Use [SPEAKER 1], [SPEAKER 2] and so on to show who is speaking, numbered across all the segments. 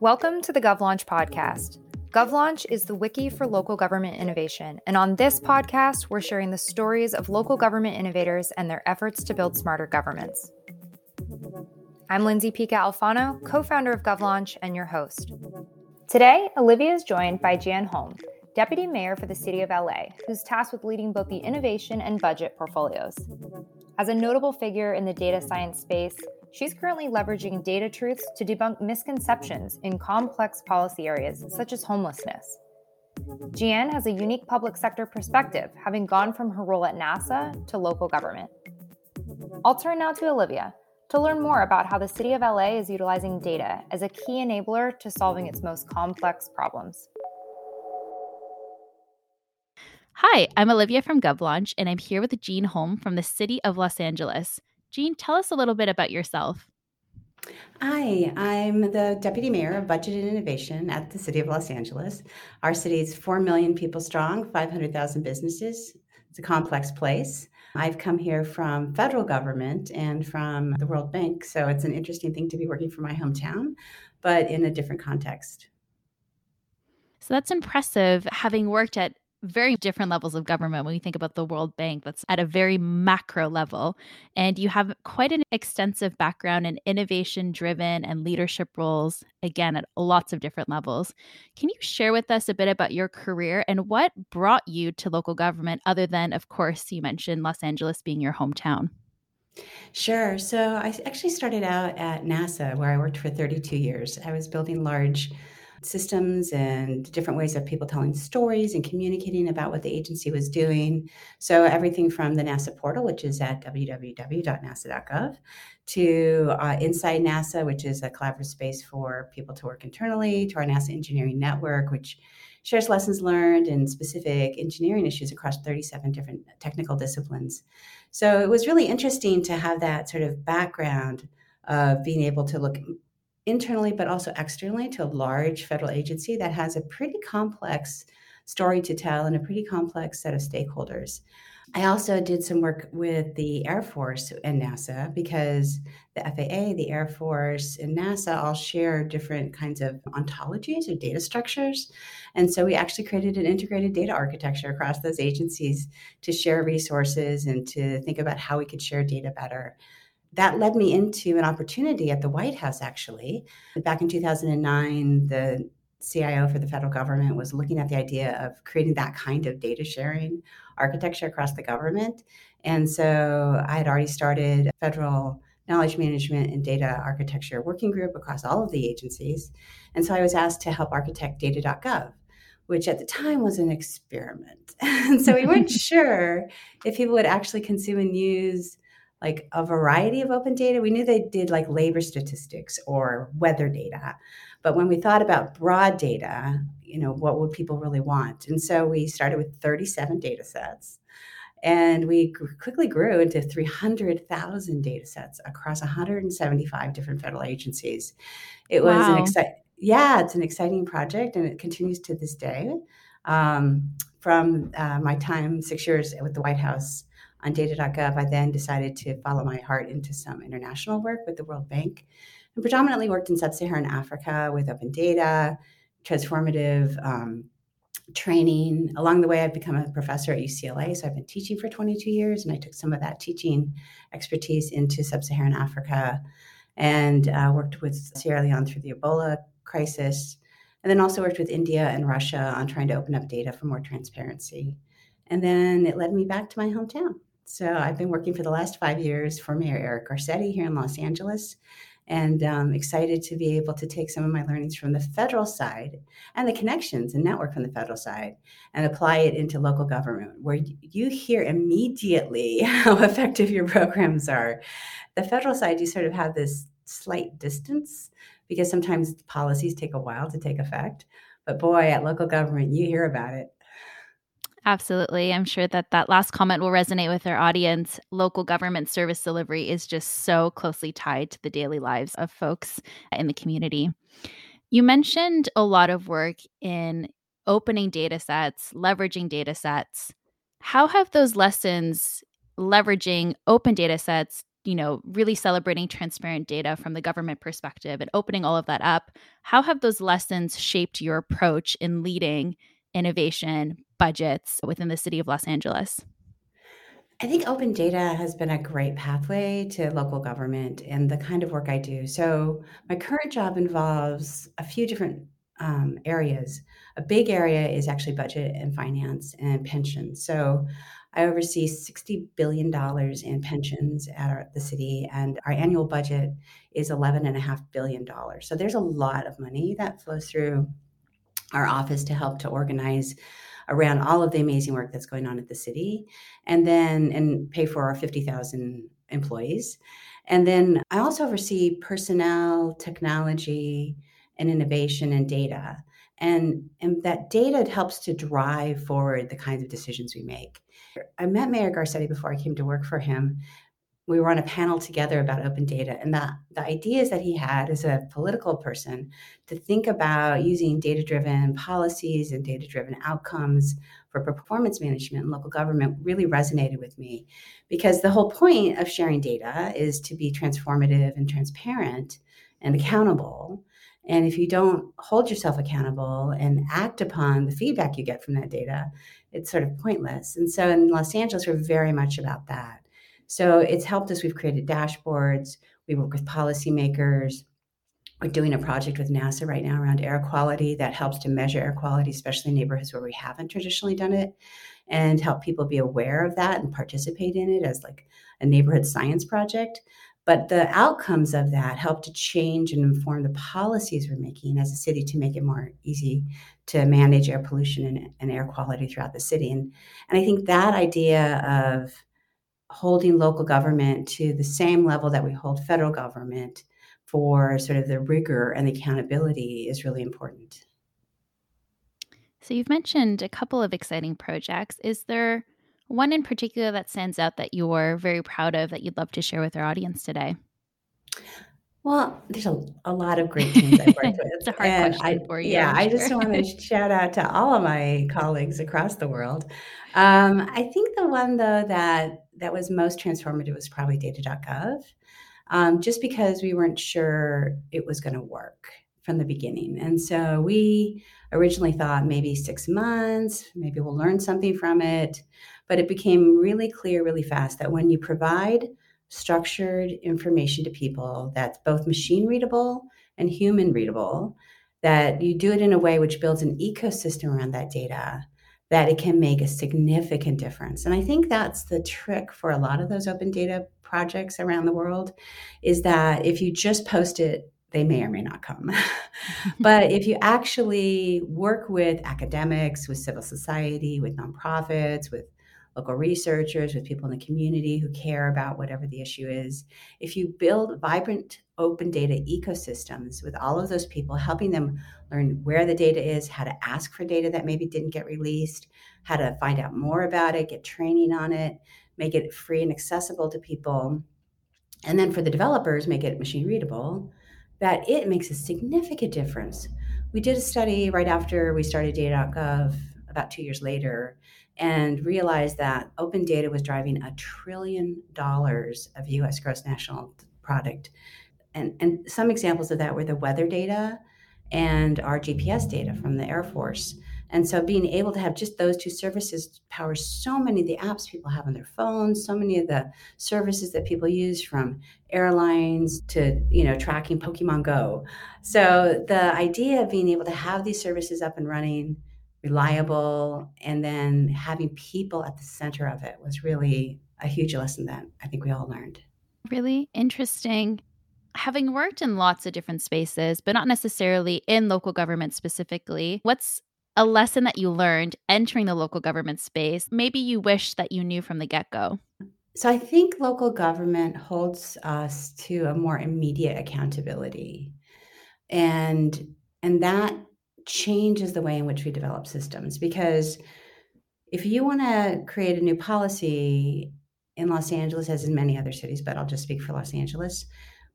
[SPEAKER 1] Welcome to the GovLaunch podcast. GovLaunch is the wiki for local government innovation, and on this podcast, we're sharing the stories of local government innovators and their efforts to build smarter governments. I'm Lindsay Pica Alfano, co founder of GovLaunch and your host. Today, Olivia is joined by Jeanne Holm, Deputy Mayor for the City of LA, who's tasked with leading both the innovation and budget portfolios. As a notable figure in the data science space, she's currently leveraging data truths to debunk misconceptions in complex policy areas such as homelessness. Jeanne has a unique public sector perspective, having gone from her role at NASA to local government. I'll turn now to Olivia to learn more about how the City of LA is utilizing data as a key enabler to solving its most complex problems.
[SPEAKER 2] Hi, I'm Olivia from GovLaunch, and I'm here with Jeanne Holm from the City of Los Angeles. Jeanne, tell us a little bit about yourself.
[SPEAKER 3] Hi, I'm the Deputy Mayor of Budget and Innovation at the City of Los Angeles. Our city is 4 million people strong, 500,000 businesses. It's a complex place. I've come here from federal government and from the World Bank, so it's an interesting thing to be working for my hometown, but in a different context.
[SPEAKER 2] So that's impressive having worked at very different levels of government when we think about the World Bank that's at a very macro level. And you have quite an extensive background in innovation driven and leadership roles, again, at lots of different levels. Can you share with us a bit about your career and what brought you to local government, other than, of course, you mentioned Los Angeles being your hometown?
[SPEAKER 3] Sure. So I actually started out at NASA, where I worked for 32 years. I was building large systems and different ways of people telling stories and communicating about what the agency was doing. So, everything from the NASA portal, which is at www.nasa.gov, to uh, Inside NASA, which is a collaborative space for people to work internally, to our NASA Engineering Network, which shares lessons learned and specific engineering issues across 37 different technical disciplines. So, it was really interesting to have that sort of background of being able to look internally but also externally to a large federal agency that has a pretty complex story to tell and a pretty complex set of stakeholders. I also did some work with the Air Force and NASA because the FAA, the Air Force, and NASA all share different kinds of ontologies or data structures. And so we actually created an integrated data architecture across those agencies to share resources and to think about how we could share data better that led me into an opportunity at the White House, actually. Back in 2009, the CIO for the federal government was looking at the idea of creating that kind of data sharing architecture across the government. And so I had already started a federal knowledge management and data architecture working group across all of the agencies. And so I was asked to help architect data.gov, which at the time was an experiment. and so we weren't sure if people would actually consume and use like a variety of open data. We knew they did like labor statistics or weather data. But when we thought about broad data, you know, what would people really want? And so we started with 37 data sets. And we quickly grew into 300,000 data sets across 175 different federal agencies. It was wow. an exciting, yeah, it's an exciting project and it continues to this day. Um, from uh, my time six years with the White House, on data.gov, I then decided to follow my heart into some international work with the World Bank and predominantly worked in sub Saharan Africa with open data, transformative um, training. Along the way, I've become a professor at UCLA. So I've been teaching for 22 years, and I took some of that teaching expertise into sub Saharan Africa and uh, worked with Sierra Leone through the Ebola crisis. And then also worked with India and Russia on trying to open up data for more transparency. And then it led me back to my hometown. So I've been working for the last five years for Mayor Eric Garcetti here in Los Angeles, and um, excited to be able to take some of my learnings from the federal side and the connections and network from the federal side and apply it into local government, where you hear immediately how effective your programs are. The federal side, you sort of have this slight distance because sometimes policies take a while to take effect. But boy, at local government, you hear about it
[SPEAKER 2] Absolutely. I'm sure that that last comment will resonate with our audience. Local government service delivery is just so closely tied to the daily lives of folks in the community. You mentioned a lot of work in opening data sets, leveraging data sets. How have those lessons leveraging open data sets you know, really celebrating transparent data from the government perspective and opening all of that up. How have those lessons shaped your approach in leading innovation budgets within the city of Los Angeles?
[SPEAKER 3] I think open data has been a great pathway to local government and the kind of work I do. So, my current job involves a few different um, areas. A big area is actually budget and finance and pensions. So, I oversee $60 billion in pensions at our, the city, and our annual budget is $11.5 billion. So, there's a lot of money that flows through our office to help to organize around all of the amazing work that's going on at the city and then and pay for our 50,000 employees. And then I also oversee personnel, technology, and innovation and data. And, and that data helps to drive forward the kinds of decisions we make. I met Mayor Garcetti before I came to work for him, we were on a panel together about open data and the, the ideas that he had as a political person to think about using data driven policies and data driven outcomes for performance management in local government really resonated with me. Because the whole point of sharing data is to be transformative and transparent and accountable. And if you don't hold yourself accountable and act upon the feedback you get from that data it's sort of pointless. And so in los angeles we're very much about that so it's helped us. We've created dashboards. We work with policymakers. We're doing a project with NASA right now around air quality that helps to measure air quality, especially in neighborhoods where we haven't traditionally done it, and help people be aware of that and participate in it as like a neighborhood science project. But the outcomes of that help to change and inform the policies we're making as a city to make it more easy to manage air pollution and, and air quality throughout the city. And, and I think that idea of holding local government to the same level that we hold federal government for sort of the rigor and the accountability is really important.
[SPEAKER 2] So, you've mentioned a couple of exciting projects. Is there one in particular that stands out that you're very proud of that you'd love to share with our audience today?
[SPEAKER 3] Well, there's a, a lot of great teams I've worked with.
[SPEAKER 2] it's a hard and question
[SPEAKER 3] I,
[SPEAKER 2] for you.
[SPEAKER 3] Yeah, I just want to shout out to all of my colleagues across the world. Um, I think the one though that that was most transformative was probably data.gov, um, just because we weren't sure it was going to work from the beginning. And so we originally thought maybe six months, maybe we'll learn something from it. But it became really clear really fast that when you provide structured information to people that's both machine readable and human readable, that you do it in a way which builds an ecosystem around that data that it can make a significant difference. And I think that's the trick for a lot of those open data projects around the world is that if you just post it, they may or may not come. but if you actually work with academics, with civil society, with nonprofits, with local researchers, with people in the community who care about whatever the issue is. If you build vibrant open data ecosystems with all of those people, helping them learn where the data is, how to ask for data that maybe didn't get released, how to find out more about it, get training on it, make it free and accessible to people. And then for the developers, make it machine readable, that it makes a significant difference. We did a study right after we started data.gov about two years later and realized that open data was driving a trillion dollars of US gross national product. And, and some examples of that were the weather data and our GPS data from the Air Force. And so being able to have just those two services powers so many of the apps people have on their phones, so many of the services that people use from airlines to, you know, tracking Pokemon Go. So the idea of being able to have these services up and running Mm-hmm. reliable, and then having people at the center of it was really a huge lesson that I think we all learned.
[SPEAKER 2] Really interesting. Having worked in lots of different spaces, but not necessarily in local government specifically, what's a lesson that you learned entering the local government space, maybe you wish that you knew from the get go?
[SPEAKER 3] So I think local government holds us to a more immediate accountability. And and that changes the way in which we develop systems because if you want to create a new policy in Los Angeles, as in many other cities, but I'll just speak for Los Angeles,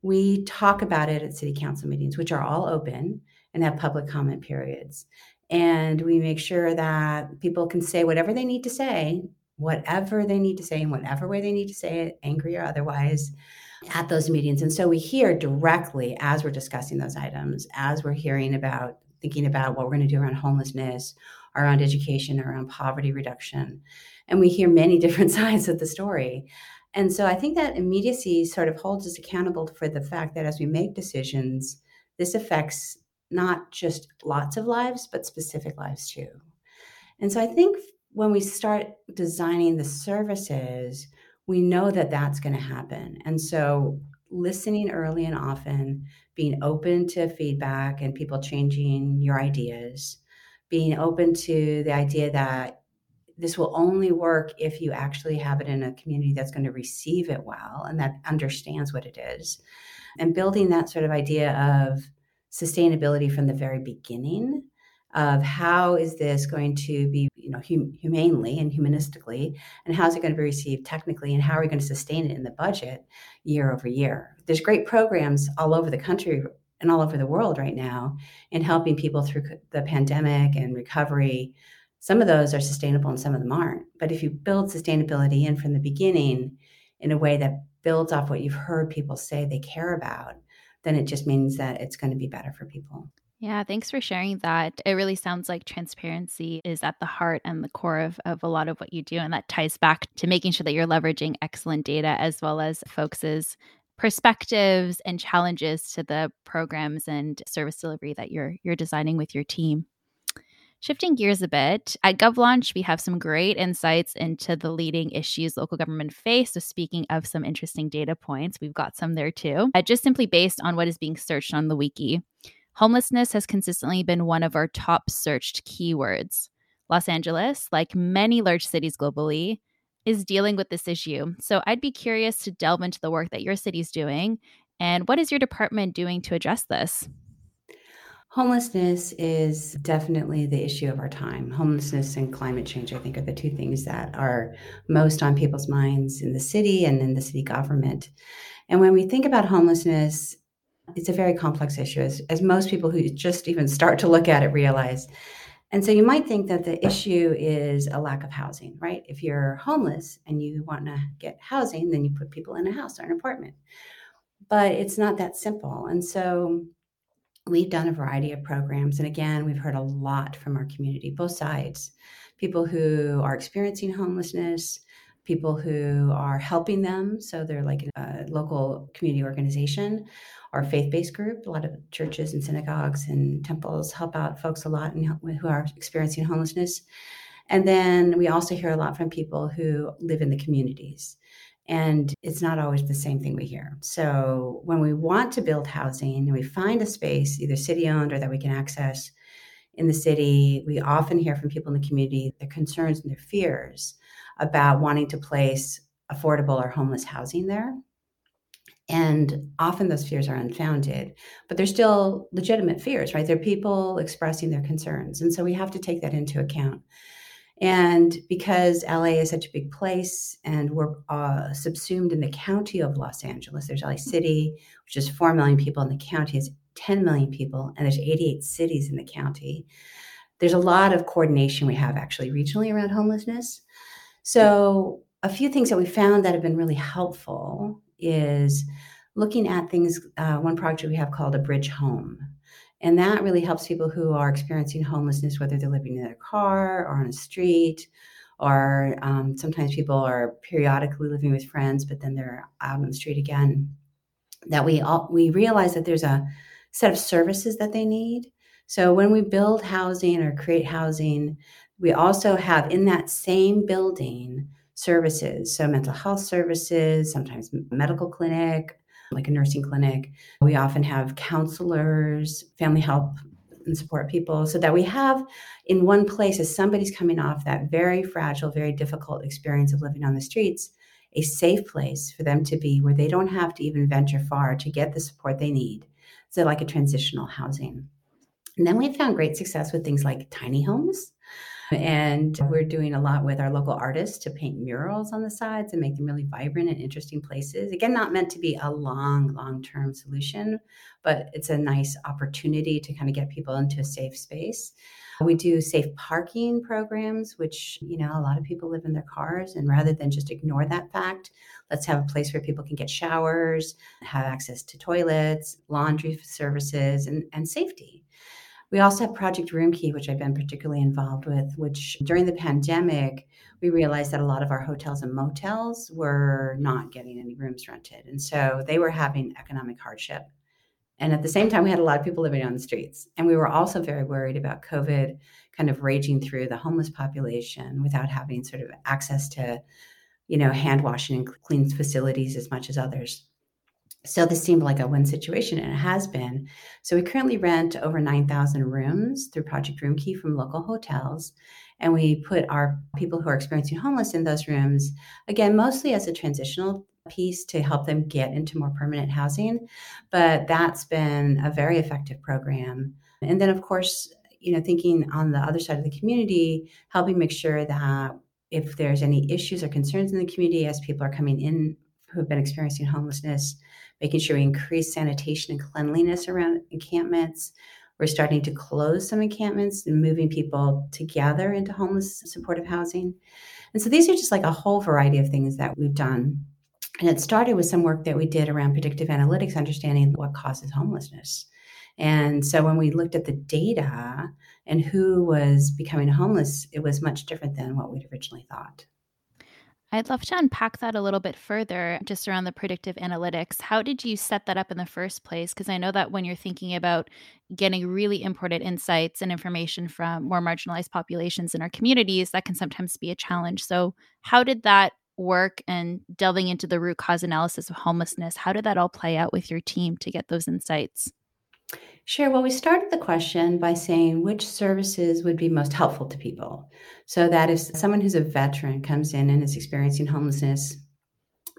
[SPEAKER 3] we talk about it at city council meetings, which are all open and have public comment periods. And we make sure that people can say whatever they need to say whatever they need to say in whatever way they need to say it, angry or otherwise, at those meetings. And so we hear directly as we're discussing those items, as we're hearing about thinking about what we're going to do around homelessness, around education, around poverty reduction. And we hear many different sides of the story. And so I think that immediacy sort of holds us accountable for the fact that as we make decisions, this affects not just lots of lives, but specific lives too. And so I think when we start designing the services, we know that that's going to happen. And so listening early and often, being open to feedback and people changing your ideas, being open to the idea that this will only work if you actually have it in a community that's going to receive it well and that understands what it is. And building that sort of idea of sustainability from the very beginning of how is this going to be know hum- humanely and humanistically and how is it going to be received technically and how are we going to sustain it in the budget year over year? There's great programs all over the country and all over the world right now in helping people through the pandemic and recovery. Some of those are sustainable and some of them aren't. But if you build sustainability in from the beginning in a way that builds off what you've heard people say they care about then it just means that it's going to be better for people
[SPEAKER 2] yeah, thanks for sharing that. It really sounds like transparency is at the heart and the core of, of a lot of what you do. And that ties back to making sure that you're leveraging excellent data as well as folks' perspectives and challenges to the programs and service delivery that you're you're designing with your team. Shifting gears a bit, at GovLaunch, we have some great insights into the leading issues local government face. So, speaking of some interesting data points, we've got some there too, uh, just simply based on what is being searched on the wiki. Homelessness has consistently been one of our top searched keywords. Los Angeles, like many large cities globally, is dealing with this issue. So I'd be curious to delve into the work that your city's doing and what is your department doing to address this?
[SPEAKER 3] Homelessness is definitely the issue of our time. Homelessness and climate change, I think, are the two things that are most on people's minds in the city and in the city government. And when we think about homelessness, it's a very complex issue, as, as most people who just even start to look at it realize. And so you might think that the issue is a lack of housing, right? If you're homeless and you want to get housing, then you put people in a house or an apartment. But it's not that simple. And so we've done a variety of programs. And again, we've heard a lot from our community, both sides people who are experiencing homelessness, people who are helping them. So they're like a local community organization our faith-based group. A lot of churches and synagogues and temples help out folks a lot and who are experiencing homelessness. And then we also hear a lot from people who live in the communities. And it's not always the same thing we hear. So when we want to build housing and we find a space, either city owned or that we can access in the city, we often hear from people in the community their concerns and their fears about wanting to place affordable or homeless housing there. And often those fears are unfounded, but they're still legitimate fears, right? They're people expressing their concerns. And so we have to take that into account. And because LA is such a big place and we're uh, subsumed in the county of Los Angeles, there's LA City, which is 4 million people, and the county is 10 million people, and there's 88 cities in the county. There's a lot of coordination we have actually regionally around homelessness. So, a few things that we found that have been really helpful is looking at things. Uh, one project we have called a bridge home. And that really helps people who are experiencing homelessness, whether they're living in their car or on a street, or um, sometimes people are periodically living with friends, but then they're out on the street again. That we all we realize that there's a set of services that they need. So when we build housing or create housing, we also have in that same building services. So, mental health services, sometimes medical clinic, like a nursing clinic. We often have counselors, family help and support people so that we have in one place as somebody's coming off that very fragile, very difficult experience of living on the streets, a safe place for them to be where they don't have to even venture far to get the support they need. So, like a transitional housing. And then we found great success with things like tiny homes. And we're doing a lot with our local artists to paint murals on the sides and make them really vibrant and interesting places. Again, not meant to be a long, long term solution, but it's a nice opportunity to kind of get people into a safe space. We do safe parking programs, which, you know, a lot of people live in their cars. And rather than just ignore that fact, let's have a place where people can get showers, have access to toilets, laundry services, and, and safety. We also have Project Roomkey, which I've been particularly involved with, which during the pandemic, we realized that a lot of our hotels and motels were not getting any rooms rented. And so they were having economic hardship. And at the same time, we had a lot of people living on the streets. And we were also very worried about COVID kind of raging through the homeless population without having sort of access to, you know, hand washing and clean facilities as much as others. So this seemed like a win situation, and it has been. So we currently rent over 9,000 rooms through Project Roomkey from local hotels. And we put our people who are experiencing homeless in those rooms, again, mostly as a transitional piece to help them get into more permanent housing. But that's been a very effective program. And then, of course, you know, thinking on the other side of the community, helping make sure that if there's any issues or concerns in the community as people are coming in who have been experiencing homelessness, making sure we increase sanitation and cleanliness around encampments. We're starting to close some encampments and moving people together into homeless supportive housing. And so these are just like a whole variety of things that we've done. And it started with some work that we did around predictive analytics, understanding what causes homelessness. And so when we looked at the data and who was becoming homeless, it was much different than what we'd originally thought.
[SPEAKER 2] I'd love to unpack that a little bit further, just around the predictive analytics. How did you set that up in the first place? Because I know that when you're thinking about getting really important insights and information from more marginalized populations in our communities, that can sometimes be a challenge. So, how did that work and delving into the root cause analysis of homelessness? How did that all play out with your team to get those insights?
[SPEAKER 3] Sure. Well, we started the question by saying which services would be most helpful to people. So that if someone who's a veteran comes in and is experiencing homelessness,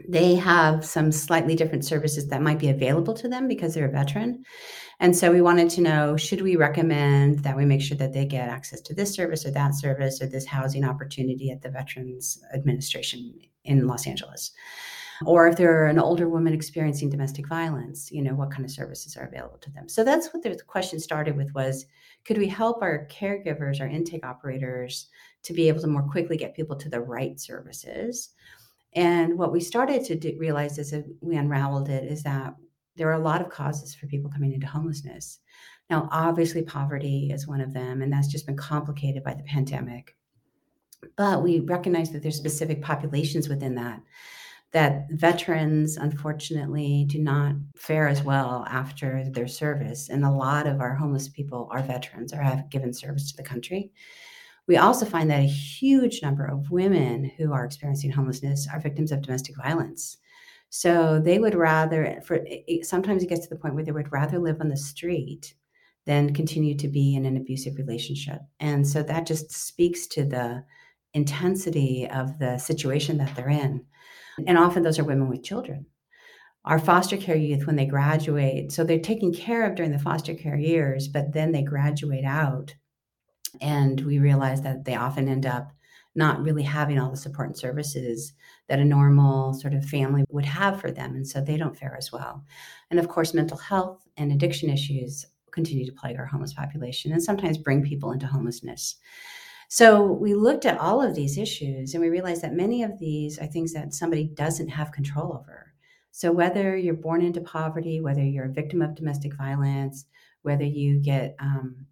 [SPEAKER 3] they have some slightly different services that might be available to them because they're a veteran. And so we wanted to know should we recommend that we make sure that they get access to this service or that service or this housing opportunity at the Veterans Administration in Los Angeles? Or if they're an older woman experiencing domestic violence you know what kind of services are available to them? So that's what the question started with was could we help our caregivers our intake operators to be able to more quickly get people to the right services? And what we started to do, realize as we unraveled it is that there are a lot of causes for people coming into homelessness. Now obviously poverty is one of them and that's just been complicated by the pandemic. But we recognize that there's specific populations within that that veterans unfortunately do not fare as well after their service and a lot of our homeless people are veterans or have given service to the country. We also find that a huge number of women who are experiencing homelessness are victims of domestic violence. So they would rather for sometimes it gets to the point where they would rather live on the street than continue to be in an abusive relationship. And so that just speaks to the intensity of the situation that they're in and often those are women with children. Our foster care youth, when they graduate, so they're taken care of during the foster care years, but then they graduate out. And we realize that they often end up not really having all the support and services that a normal sort of family would have for them. And so they don't fare as well. And of course, mental health and addiction issues continue to plague our homeless population and sometimes bring people into homelessness. So we looked at all of these issues and we realized that many of these are things that somebody doesn't have control over. So whether you're born into poverty, whether you're a victim of domestic violence, whether you get um,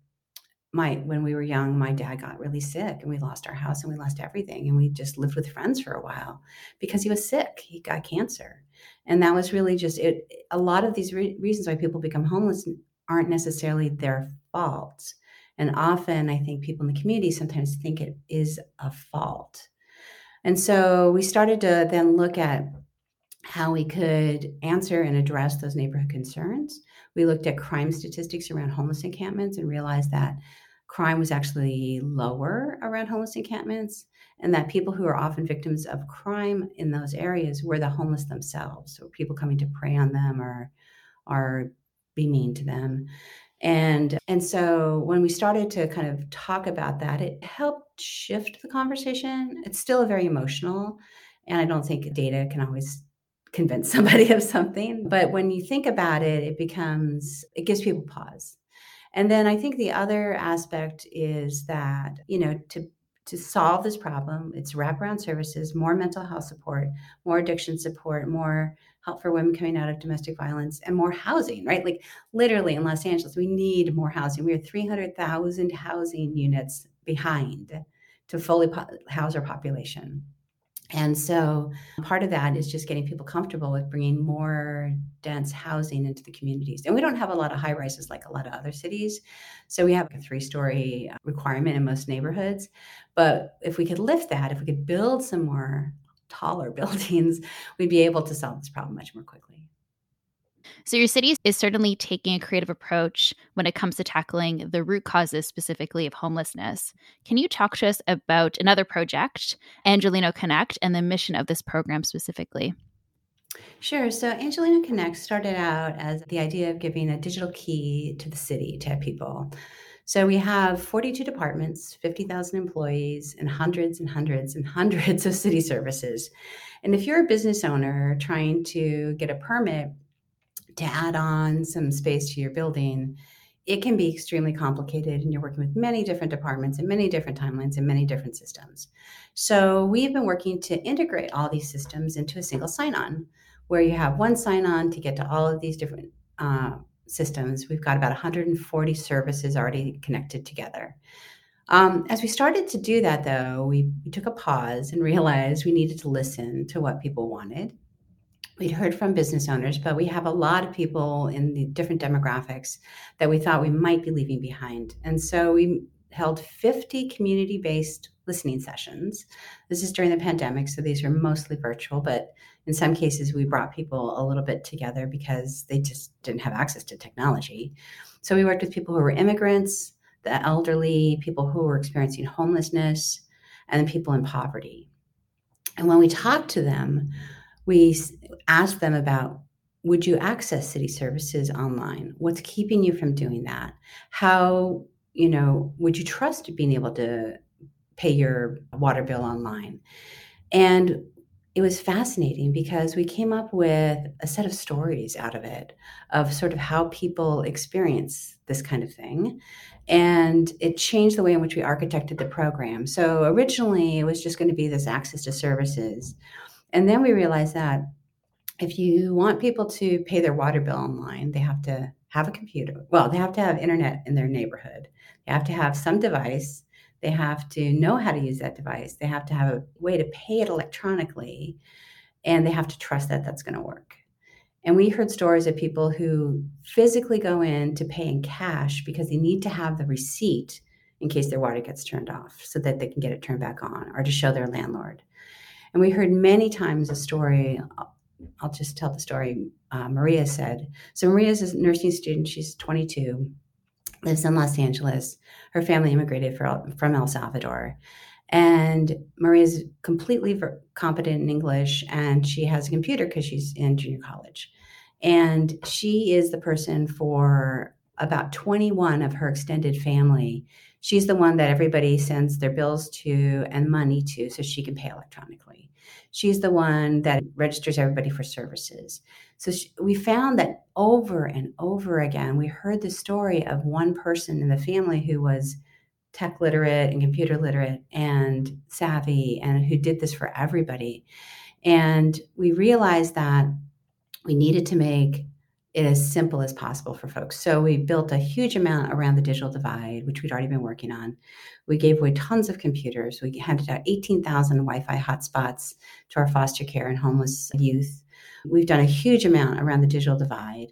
[SPEAKER 3] my when we were young, my dad got really sick and we lost our house and we lost everything and we just lived with friends for a while because he was sick. He got cancer, and that was really just it. A lot of these re- reasons why people become homeless aren't necessarily their fault and often I think people in the community sometimes think it is a fault. And so we started to then look at how we could answer and address those neighborhood concerns. We looked at crime statistics around homeless encampments and realized that crime was actually lower around homeless encampments and that people who are often victims of crime in those areas were the homeless themselves so people coming to prey on them or or be mean to them and and so when we started to kind of talk about that it helped shift the conversation. It's still very emotional and i don't think data can always convince somebody of something. But when you think about it it becomes it gives people pause. And then I think the other aspect is that, you know, to to solve this problem, it's wraparound services, more mental health support, more addiction support, more help for women coming out of domestic violence, and more housing, right? Like literally in Los Angeles, we need more housing. We are 300,000 housing units behind to fully po- house our population. And so part of that is just getting people comfortable with bringing more dense housing into the communities. And we don't have a lot of high rises like a lot of other cities. So we have a three story uh, requirement in most neighborhoods. But if we could lift that, if we could build some more taller buildings, we'd be able to solve this problem much more quickly.
[SPEAKER 2] So, your city is certainly taking a creative approach when it comes to tackling the root causes specifically of homelessness. Can you talk to us about another project, Angeleno Connect, and the mission of this program specifically?
[SPEAKER 3] Sure. So Angeleno Connect started out as the idea of giving a digital key to the city to people. So we have 42 departments, 50,000 employees, and hundreds and hundreds and hundreds of city services. And if you're a business owner trying to get a permit to add on some space to your building, it can be extremely complicated and you're working with many different departments and many different timelines and many different systems. So we've been working to integrate all these systems into a single sign-on where you have one sign-on to get to all of these different uh, systems. We've got about 140 services already connected together. Um, as we started to do that, though, we, we took a pause and realized we needed to listen to what people wanted we'd heard from business owners, but we have a lot of people in the different demographics that we thought we might be leaving behind. And so we held 50 community based listening sessions. This is during the pandemic, so these are mostly virtual, but in some cases we brought people a little bit together because they just didn't have access to technology. So we worked with people who were immigrants, the elderly, people who were experiencing homelessness, and people in poverty. And when we talked to them, we asked them about would you access city services online what's keeping you from doing that how you know would you trust being able to pay your water bill online and it was fascinating because we came up with a set of stories out of it of sort of how people experience this kind of thing and it changed the way in which we architected the program so originally it was just going to be this access to services and then we realized that if you want people to pay their water bill online, they have to have a computer. Well, they have to have internet in their neighborhood. They have to have some device. They have to know how to use that device. They have to have a way to pay it electronically. And they have to trust that that's going to work. And we heard stories of people who physically go in to pay in cash because they need to have the receipt in case their water gets turned off so that they can get it turned back on or to show their landlord. And we heard many times a story. I'll just tell the story uh, Maria said. So, Maria is a nursing student. She's 22, lives in Los Angeles. Her family immigrated from El Salvador. And Maria is completely competent in English and she has a computer because she's in junior college. And she is the person for about 21 of her extended family she's the one that everybody sends their bills to and money to so she can pay electronically. She's the one that registers everybody for services. So she, we found that over and over again, we heard the story of one person in the family who was tech literate and computer literate and savvy and who did this for everybody. And we realized that we needed to make it as simple as possible for folks. So we built a huge amount around the digital divide, which we'd already been working on. We gave away tons of computers. We handed out 18,000 Wi-Fi hotspots to our foster care and homeless youth. We've done a huge amount around the digital divide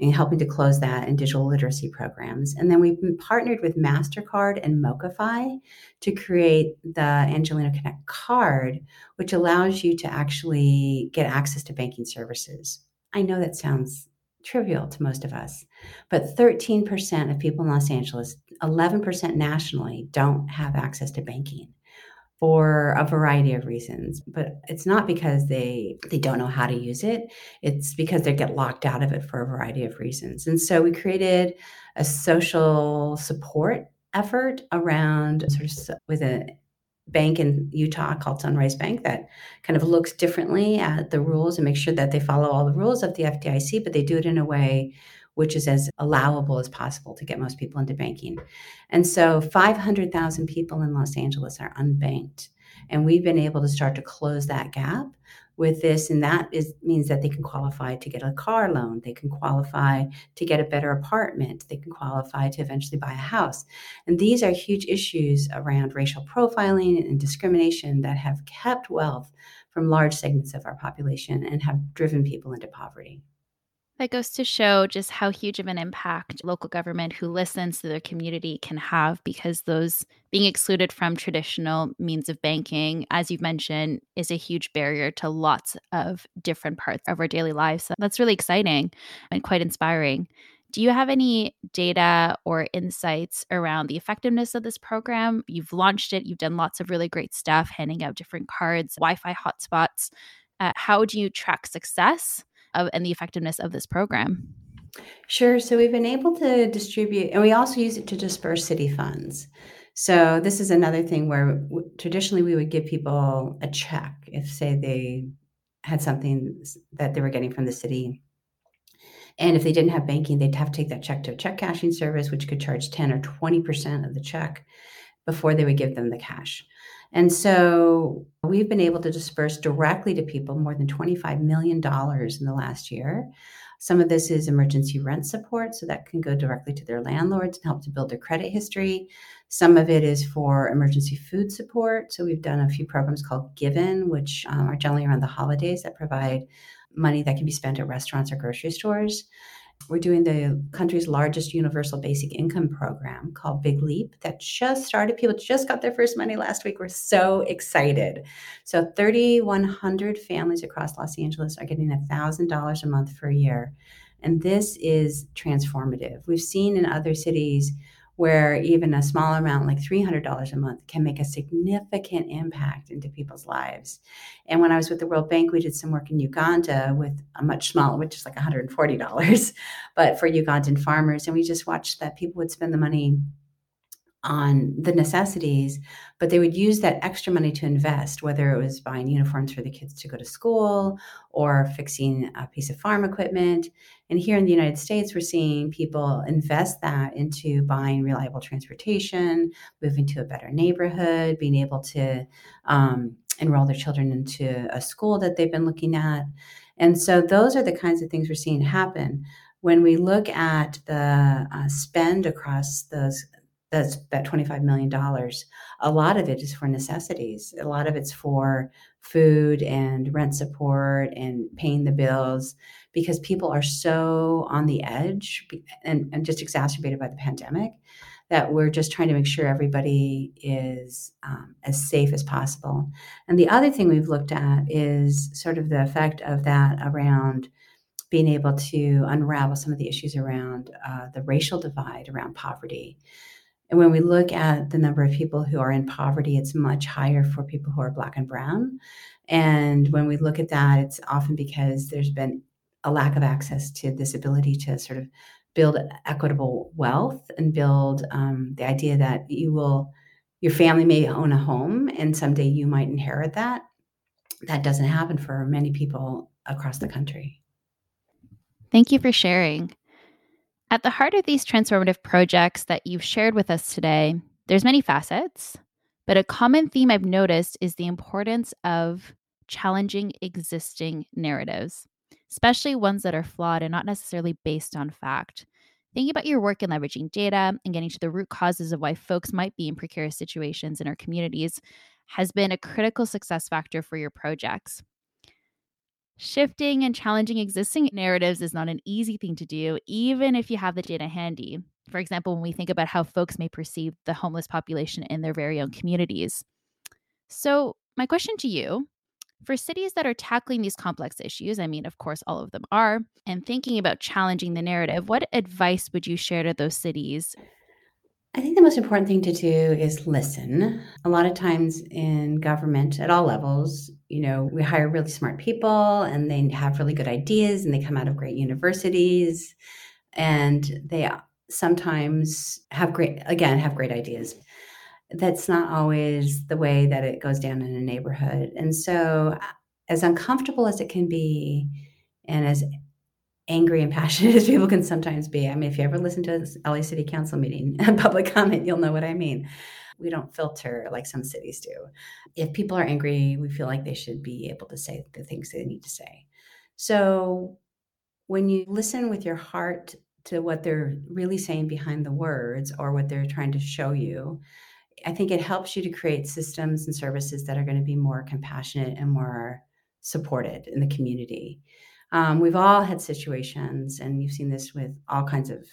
[SPEAKER 3] and helping to close that in digital literacy programs. And then we've partnered with MasterCard and Mocafi to create the Angeleno Connect card, which allows you to actually get access to banking services. I know that sounds trivial to most of us. But 13% of people in Los Angeles, 11% nationally, don't have access to banking for a variety of reasons but it's not because they they don't know how to use it. It's because they get locked out of it for a variety of reasons. And so we created a social support effort around sort of with a bank in Utah called Sunrise Bank that kind of looks differently at the rules and makes sure that they follow all the rules of the FDIC, but they do it in a way which is as allowable as possible to get most people into banking. And so 500,000 people in Los Angeles are unbanked. And we've been able to start to close that gap with this. And that is means that they can qualify to get a car loan. They can qualify to get a better apartment. They can qualify to eventually buy a house. And these are huge issues around racial profiling and discrimination that have kept wealth from large segments of our population and have driven people into poverty
[SPEAKER 2] that goes to show just how huge of an impact local government who listens to their community can have because those being excluded from traditional means of banking, as you've mentioned, is a huge barrier to lots of different parts of our daily lives. So that's really exciting and quite inspiring. Do you have any data or insights around the effectiveness of this program? You've launched it, you've done lots of really great stuff, handing out different cards, Wi Fi hotspots. Uh, how do you track success? Of and the effectiveness of this program?
[SPEAKER 3] Sure. So we've been able to distribute, and we also use it to disperse city funds. So this is another thing where w- traditionally we would give people a check if, say, they had something that they were getting from the city. And if they didn't have banking, they'd have to take that check to a check cashing service, which could charge 10 or 20% of the check before they would give them the cash. And so we've been able to disperse directly to people more than $25 million in the last year. Some of this is emergency rent support, so that can go directly to their landlords and help to build their credit history. Some of it is for emergency food support. So we've done a few programs called Given, which um, are generally around the holidays that provide money that can be spent at restaurants or grocery stores. We're doing the country's largest universal basic income program called Big Leap that just started. People just got their first money last week. We're so excited. So, 3,100 families across Los Angeles are getting $1,000 a month for a year. And this is transformative. We've seen in other cities where even a small amount like $300 a month can make a significant impact into people's lives. And when I was with the World Bank, we did some work in Uganda with a much smaller, which is like $140, but for Ugandan farmers. And we just watched that people would spend the money on the necessities, but they would use that extra money to invest, whether it was buying uniforms for the kids to go to school or fixing a piece of farm equipment. And here in the United States, we're seeing people invest that into buying reliable transportation, moving to a better neighborhood, being able to um, enroll their children into a school that they've been looking at. And so those are the kinds of things we're seeing happen. When we look at the uh, spend across those that's that $25 million a lot of it is for necessities. A lot of it's for food and rent support and paying the bills because people are so on the edge and, and just exacerbated by the pandemic that we're just trying to make sure everybody is um, as safe as possible. And the other thing we've looked at is sort of the effect of that around being able to unravel some of the issues around uh, the racial divide around poverty and when we look at the number of people who are in poverty, it's much higher for people who are Black and Brown. And when we look at that, it's often because there's been a lack of access to this ability to sort of build equitable wealth and build um, the idea that you will, your family may own a home and someday you might inherit that. That doesn't happen for many people across the country.
[SPEAKER 2] Thank you for sharing. At the heart of these transformative projects that you've shared with us today, there's many facets, but a common theme I've noticed is the importance of challenging existing narratives, especially ones that are flawed and not necessarily based on fact. Thinking about your work in leveraging data and getting to the root causes of why folks might be in precarious situations in our communities has been a critical success factor for your projects. Shifting and challenging existing narratives is not an easy thing to do, even if you have the data handy. For example, when we think about how folks may perceive the homeless population in their very own communities. So, my question to you for cities that are tackling these complex issues, I mean, of course, all of them are, and thinking about challenging the narrative, what advice would you share to those cities
[SPEAKER 3] I think the most important thing to do is listen. A lot of times in government at all levels, you know, we hire really smart people and they have really good ideas and they come out of great universities and they sometimes have great again have great ideas. That's not always the way that it goes down in a neighborhood. And so as uncomfortable as it can be and as angry and passionate as people can sometimes be. I mean, if you ever listen to a LA City Council meeting, and public comment, you'll know what I mean. We don't filter like some cities do. If people are angry, we feel like they should be able to say the things they need to say. So when you listen with your heart to what they're really saying behind the words or what they're trying to show you, I think it helps you to create systems and services that are going to be more compassionate and more supported in the community. Um, we've all had situations, and you've seen this with all kinds of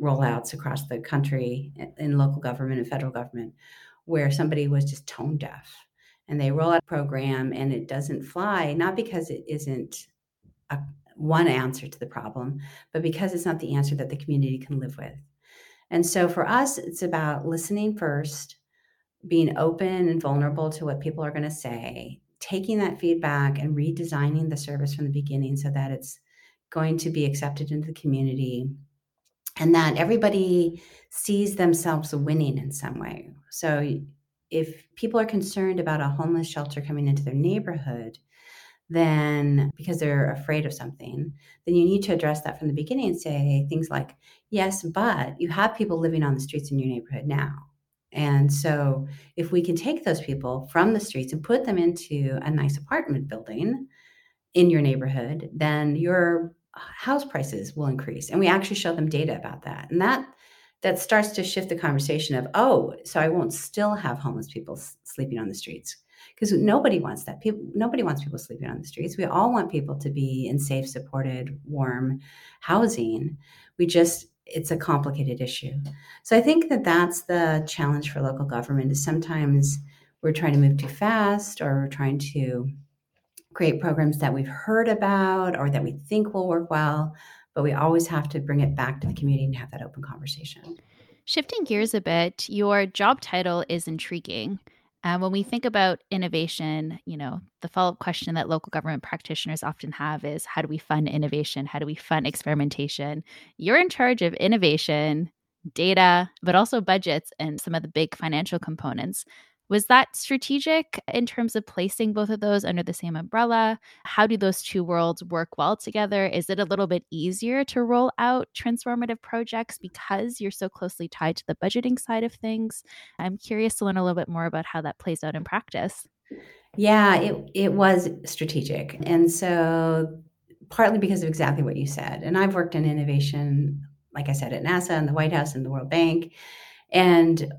[SPEAKER 3] rollouts across the country in local government and federal government, where somebody was just tone deaf and they roll out a program and it doesn't fly, not because it isn't a, one answer to the problem, but because it's not the answer that the community can live with. And so for us, it's about listening first, being open and vulnerable to what people are going to say, taking that feedback and redesigning the service from the beginning so that it's going to be accepted into the community and that everybody sees themselves winning in some way. So if people are concerned about a homeless shelter coming into their neighborhood, then because they're afraid of something, then you need to address that from the beginning and say things like, yes, but you have people living on the streets in your neighborhood now. And so, if we can take those people from the streets and put them into a nice apartment building in your neighborhood, then your house prices will increase. And we actually show them data about that. And that that starts to shift the conversation of, oh, so I won't still have homeless people sleeping on the streets because nobody wants that. People, nobody wants people sleeping on the streets. We all want people to be in safe, supported, warm housing. We just it's a complicated issue. So I think that that's the challenge for local government is sometimes we're trying to move too fast or we're trying to create programs that we've heard about or that we think will work well, but we always have to bring it back to the community and have that open conversation.
[SPEAKER 2] Shifting gears a bit, your job title is intriguing. When we think about innovation, you know, the follow up question that local government practitioners often have is how do we fund innovation? How do we fund experimentation? You're in charge of innovation, data, but also budgets and some of the big financial components. Was that strategic in terms of placing both of those under the same umbrella? How do those two worlds work well together? Is it a little bit easier to roll out transformative projects because you're so closely tied to the budgeting side of things? I'm curious to learn a little bit more about how that plays out in practice.
[SPEAKER 3] Yeah, it it was strategic. And so partly because of exactly what you said. And I've worked in innovation like I said at NASA and the White House and the World Bank. And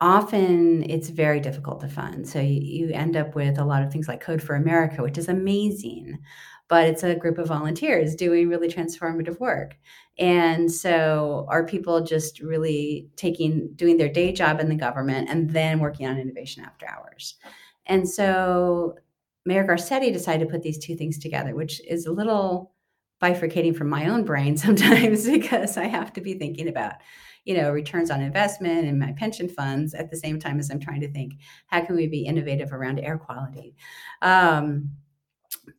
[SPEAKER 3] often it's very difficult to fund. So you, you, end up with a lot of things like Code for America, which is amazing, but it's a group of volunteers doing really transformative work. And so are people just really taking doing their day job in the government and then working on innovation after hours? And so Mayor Garcetti decided to put these two things together, which is a little bifurcating from my own brain sometimes because I have to be thinking about you know returns on investment and my pension funds at the same time as i'm trying to think how can we be innovative around air quality? Um,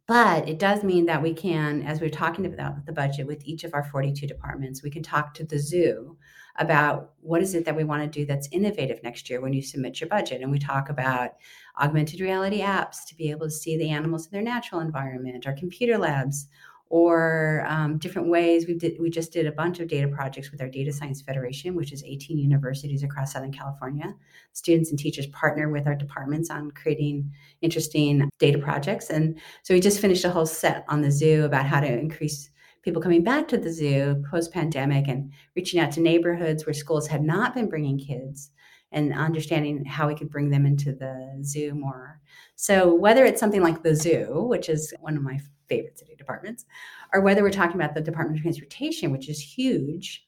[SPEAKER 3] but it does mean that we can as we're talking about the budget with each of our 42 departments we can talk to the zoo about what is it that we want to do that's innovative next year when you submit your budget. And we talk about augmented reality apps to be able to see the animals in their natural environment our computer labs or um, different ways. We did we just did a bunch of data projects with our Data Science Federation, which is 18 universities across Southern California. Students and teachers partner with our departments on creating interesting data projects. And so we just finished a whole set on the zoo about how to increase people coming back to the zoo post pandemic and reaching out to neighborhoods where schools had not been bringing kids and understanding how we could bring them into the zoo more. So whether it's something like the zoo, which is one of my favorite city departments, or whether we're talking about the Department of Transportation, which is huge,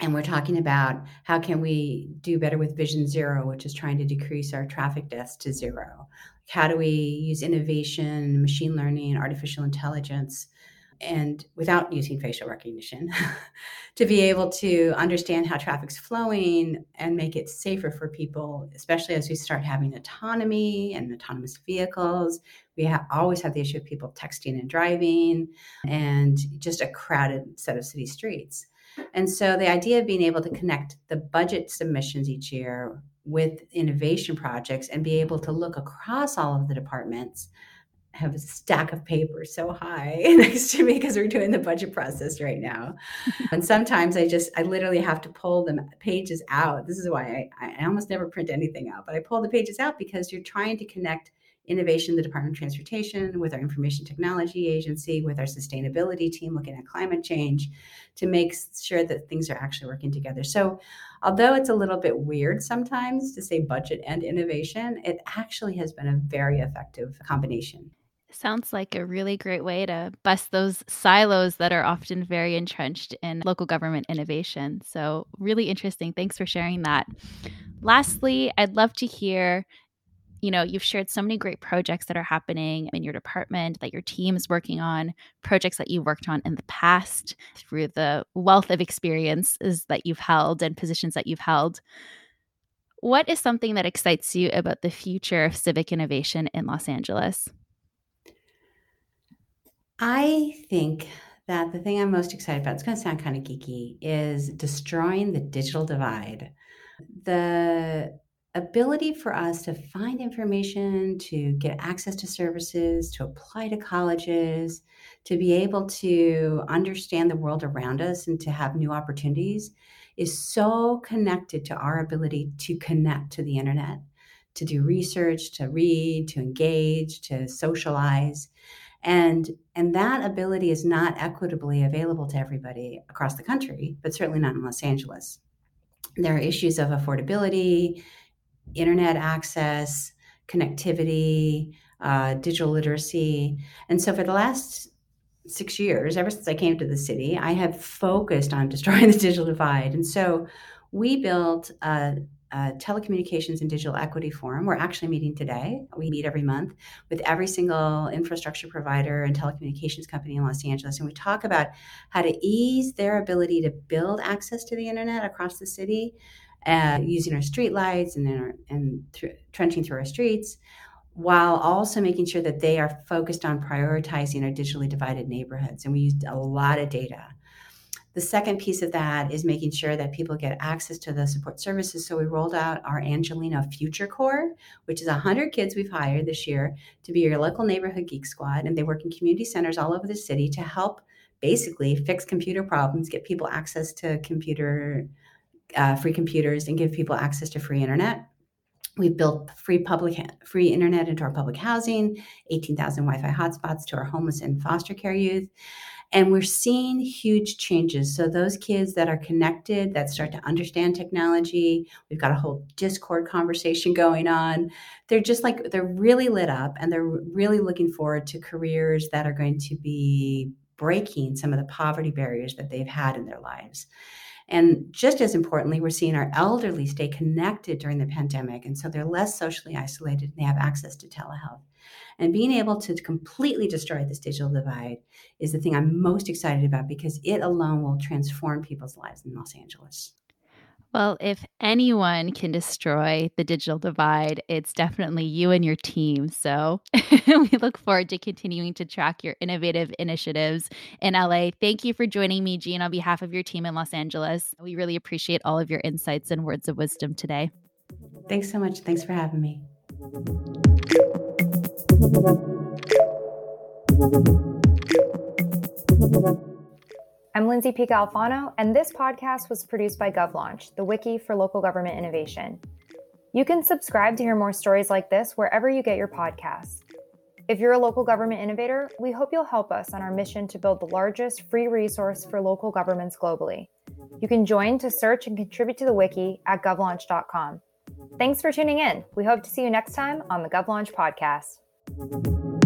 [SPEAKER 3] and we're talking about how can we do better with Vision Zero, which is trying to decrease our traffic deaths to zero. How do we use innovation, machine learning, artificial intelligence and without using facial recognition to be able to understand how traffic's flowing and make it safer for people especially as we start having autonomy and autonomous vehicles. We have, always have the issue of people texting and driving and just a crowded set of city streets. And so the idea of being able to connect the budget submissions each year with innovation projects and be able to look across all of the departments have a stack of paper so high next to me because we're doing the budget process right now. and sometimes I just, I literally have to pull the pages out. This is why I, I almost never print anything out, but I pull the pages out because you're trying to connect innovation, the Department of Transportation, with our information technology agency, with our sustainability team looking at climate change to make sure that things are actually working together. So, although it's a little bit weird sometimes to say budget and innovation, it actually has been a very effective combination.
[SPEAKER 2] Sounds like a really great way to bust those silos that are often very entrenched in local government innovation. So, really interesting. Thanks for sharing that. Lastly, I'd love to hear you know, you've shared so many great projects that are happening in your department that your team is working on, projects that you worked on in the past through the wealth of experiences that you've held and positions that you've held. What is something that excites you about the future of civic innovation in Los Angeles?
[SPEAKER 3] I think that the thing I'm most excited about, it's going to sound kind of geeky, is destroying the digital divide. The ability for us to find information, to get access to services, to apply to colleges, to be able to understand the world around us and to have new opportunities is so connected to our ability to connect to the internet, to do research, to read, to engage, to socialize. And, and that ability is not equitably available to everybody across the country, but certainly not in Los Angeles. There are issues of affordability, internet access, connectivity, uh, digital literacy. And so for the last six years, ever since I came to the city, I have focused on destroying the digital divide. And so we built a, a, telecommunications and digital equity forum. We're actually meeting today. We meet every month with every single infrastructure provider and telecommunications company in Los Angeles. And we talk about how to ease their ability to build access to the internet across the city uh, using our street lights and our, and th- trenching through our streets, while also making sure that they are focused on prioritizing our digitally divided neighborhoods. And we used a lot of data. The second piece of that is making sure that people get access to the support services. So we rolled out our Angeleno Future Corps, which is 100 kids we've hired this year to be your local neighborhood geek squad. And they work in community centers all over the city to help basically fix computer problems, get people access to computer uh, free computers and give people access to free internet. We've built free public free internet into our public housing, 18,000 Wi-Fi hotspots to our homeless and foster care youth. And we're seeing huge changes. So those kids that are connected, that start to understand technology, we've got a whole Discord conversation going on. They're just like they're really lit up and they're really looking forward to careers that are going to be breaking some of the poverty barriers that they've had in their lives. And just as importantly, we're seeing our elderly stay connected during the pandemic. And so they're less socially isolated and they have access to telehealth. And being able to completely destroy this digital divide is the thing I'm most excited about because it alone will transform people's lives in Los Angeles.
[SPEAKER 2] Well, if anyone can destroy the digital divide, it's definitely you and your team. So we look forward to continuing to track your innovative initiatives in LA. Thank you for joining me, Jeanne, on behalf of your team in Los Angeles. We really appreciate all of your insights and words of wisdom today.
[SPEAKER 3] Thanks so much. Thanks for having me.
[SPEAKER 1] I'm Lindsay Pica Alfano, and this podcast was produced by GovLaunch, the wiki for local government innovation. You can subscribe to hear more stories like this wherever you get your podcasts. If you're a local government innovator, we hope you'll help us on our mission to build the largest free resource for local governments globally. You can join to search and contribute to the wiki at govlaunch.com. Thanks for tuning in. We hope to see you next time on the GovLaunch podcast.